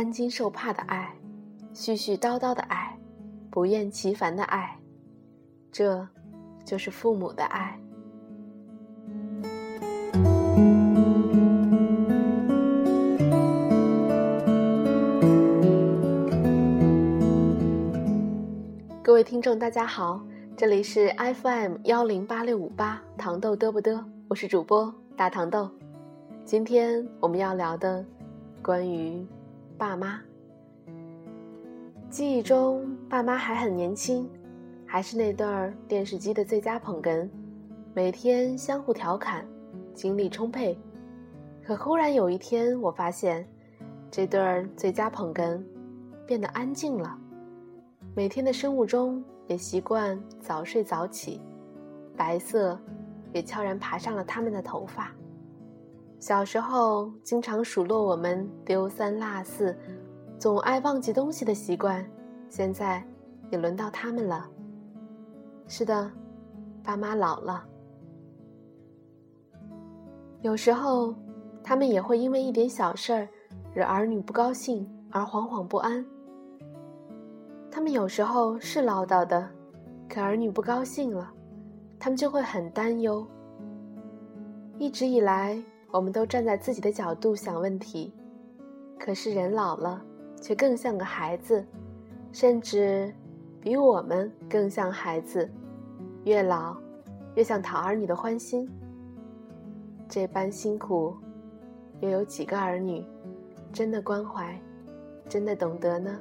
担惊受怕的爱，絮絮叨叨的爱，不厌其烦的爱，这，就是父母的爱。各位听众，大家好，这里是 FM 幺零八六五八糖豆嘚不嘚，我是主播大糖豆。今天我们要聊的关于爸妈。记忆中，爸妈还很年轻，还是那对儿电视机的最佳捧哏，每天相互调侃，精力充沛。可忽然有一天，我发现这对儿最佳捧哏变得安静了。每天的生物钟也习惯早睡早起，白色也悄然爬上了他们的头发。小时候经常数落我们丢三落四，总爱忘记东西的习惯，现在也轮到他们了。是的，爸妈老了，有时候他们也会因为一点小事儿惹儿女不高兴而惶惶不安。他们有时候是唠叨的，可儿女不高兴了，他们就会很担忧。一直以来，我们都站在自己的角度想问题，可是人老了，却更像个孩子，甚至比我们更像孩子。越老，越想讨儿女的欢心。这般辛苦，又有几个儿女真的关怀，真的懂得呢？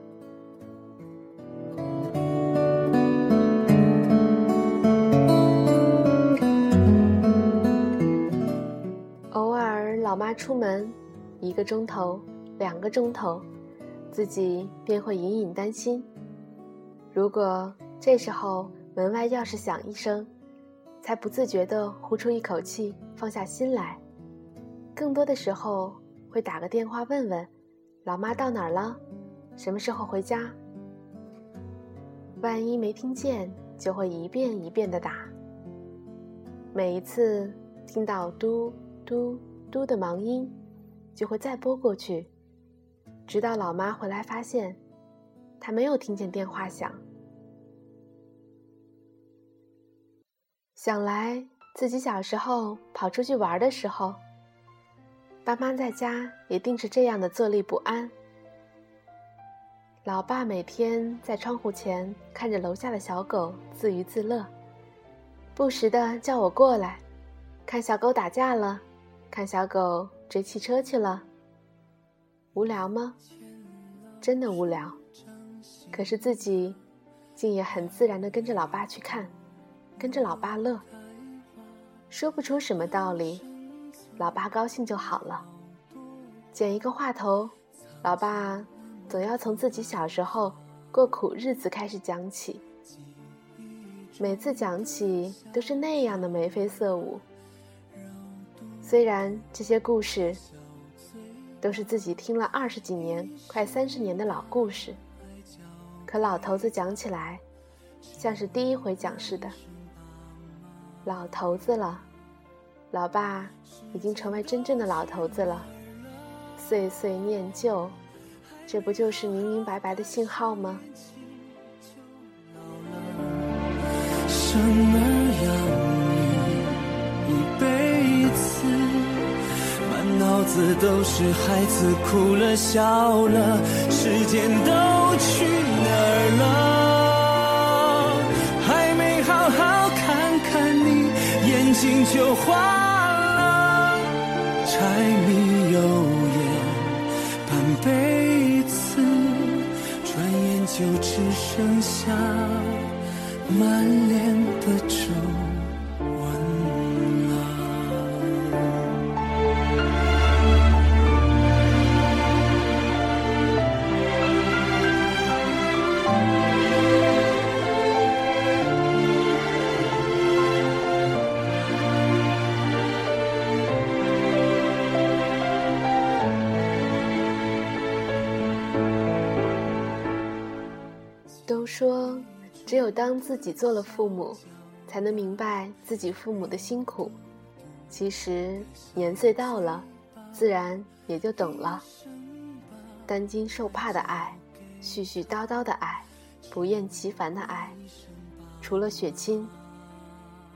出门，一个钟头、两个钟头，自己便会隐隐担心。如果这时候门外钥匙响一声，才不自觉地呼出一口气，放下心来。更多的时候会打个电话问问，老妈到哪儿了，什么时候回家。万一没听见，就会一遍一遍地打。每一次听到嘟嘟。嘟的忙音，就会再拨过去，直到老妈回来发现，她没有听见电话响。想来自己小时候跑出去玩的时候，爸妈在家也定是这样的坐立不安。老爸每天在窗户前看着楼下的小狗自娱自乐，不时的叫我过来，看小狗打架了。看小狗追汽车去了，无聊吗？真的无聊。可是自己竟也很自然的跟着老爸去看，跟着老爸乐，说不出什么道理，老爸高兴就好了。捡一个话头，老爸总要从自己小时候过苦日子开始讲起，每次讲起都是那样的眉飞色舞。虽然这些故事都是自己听了二十几年、快三十年的老故事，可老头子讲起来，像是第一回讲似的。老头子了，老爸已经成为真正的老头子了，岁岁念旧，这不就是明明白白的信号吗？子都是孩子哭了笑了，时间都去哪儿了？还没好好看看你，眼睛就花了。柴米油盐半辈子，转眼就只剩下满脸的皱。说，只有当自己做了父母，才能明白自己父母的辛苦。其实年岁到了，自然也就懂了。担惊受怕的爱，絮絮叨叨的爱，不厌其烦的爱。除了血亲，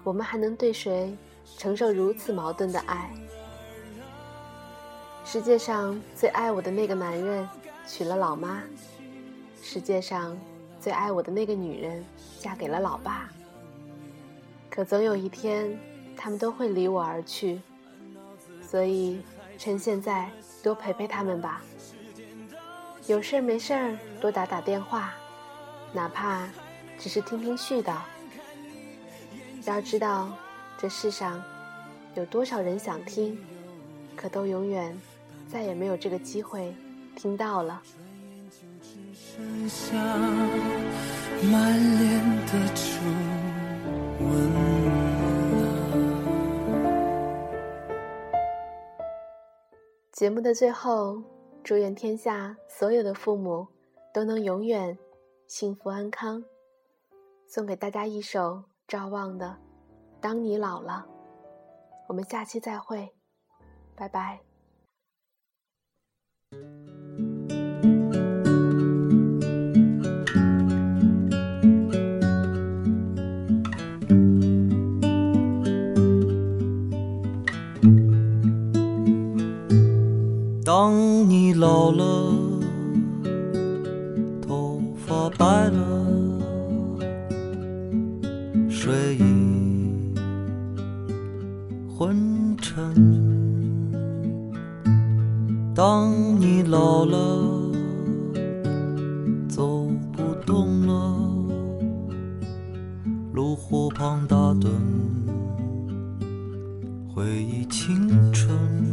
我们还能对谁承受如此矛盾的爱？世界上最爱我的那个男人娶了老妈，世界上最爱我的那个女人嫁给了老爸。可总有一天，他们都会离我而去，所以趁现在多陪陪他们吧。有事儿没事儿多打打电话，哪怕只是听听絮叨。要知道，这世上有多少人想听，可都永远再也没有这个机会听到了。满脸的初节目的最后，祝愿天下所有的父母都能永远幸福安康。送给大家一首赵望的《当你老了》，我们下期再会，拜拜。老了，头发白了，睡意昏沉。当你老了，走不动了，炉火旁打盹，回忆青春。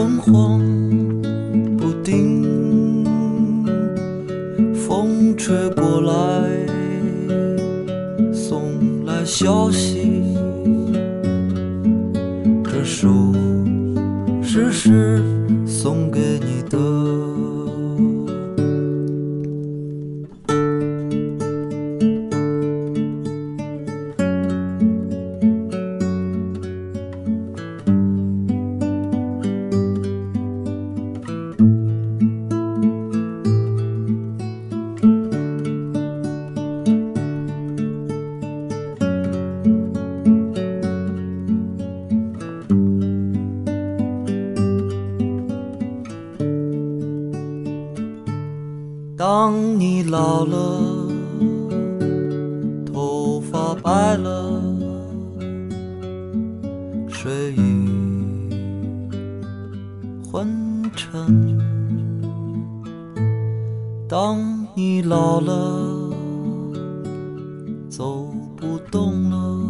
昏黄老了，头发白了，睡意昏沉。当你老了，走不动了，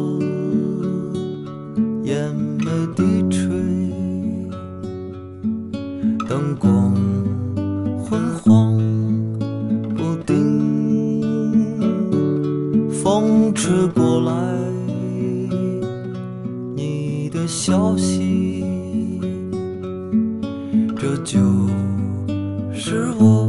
灯光昏黄不定，风吹过来，你的消息，这就是我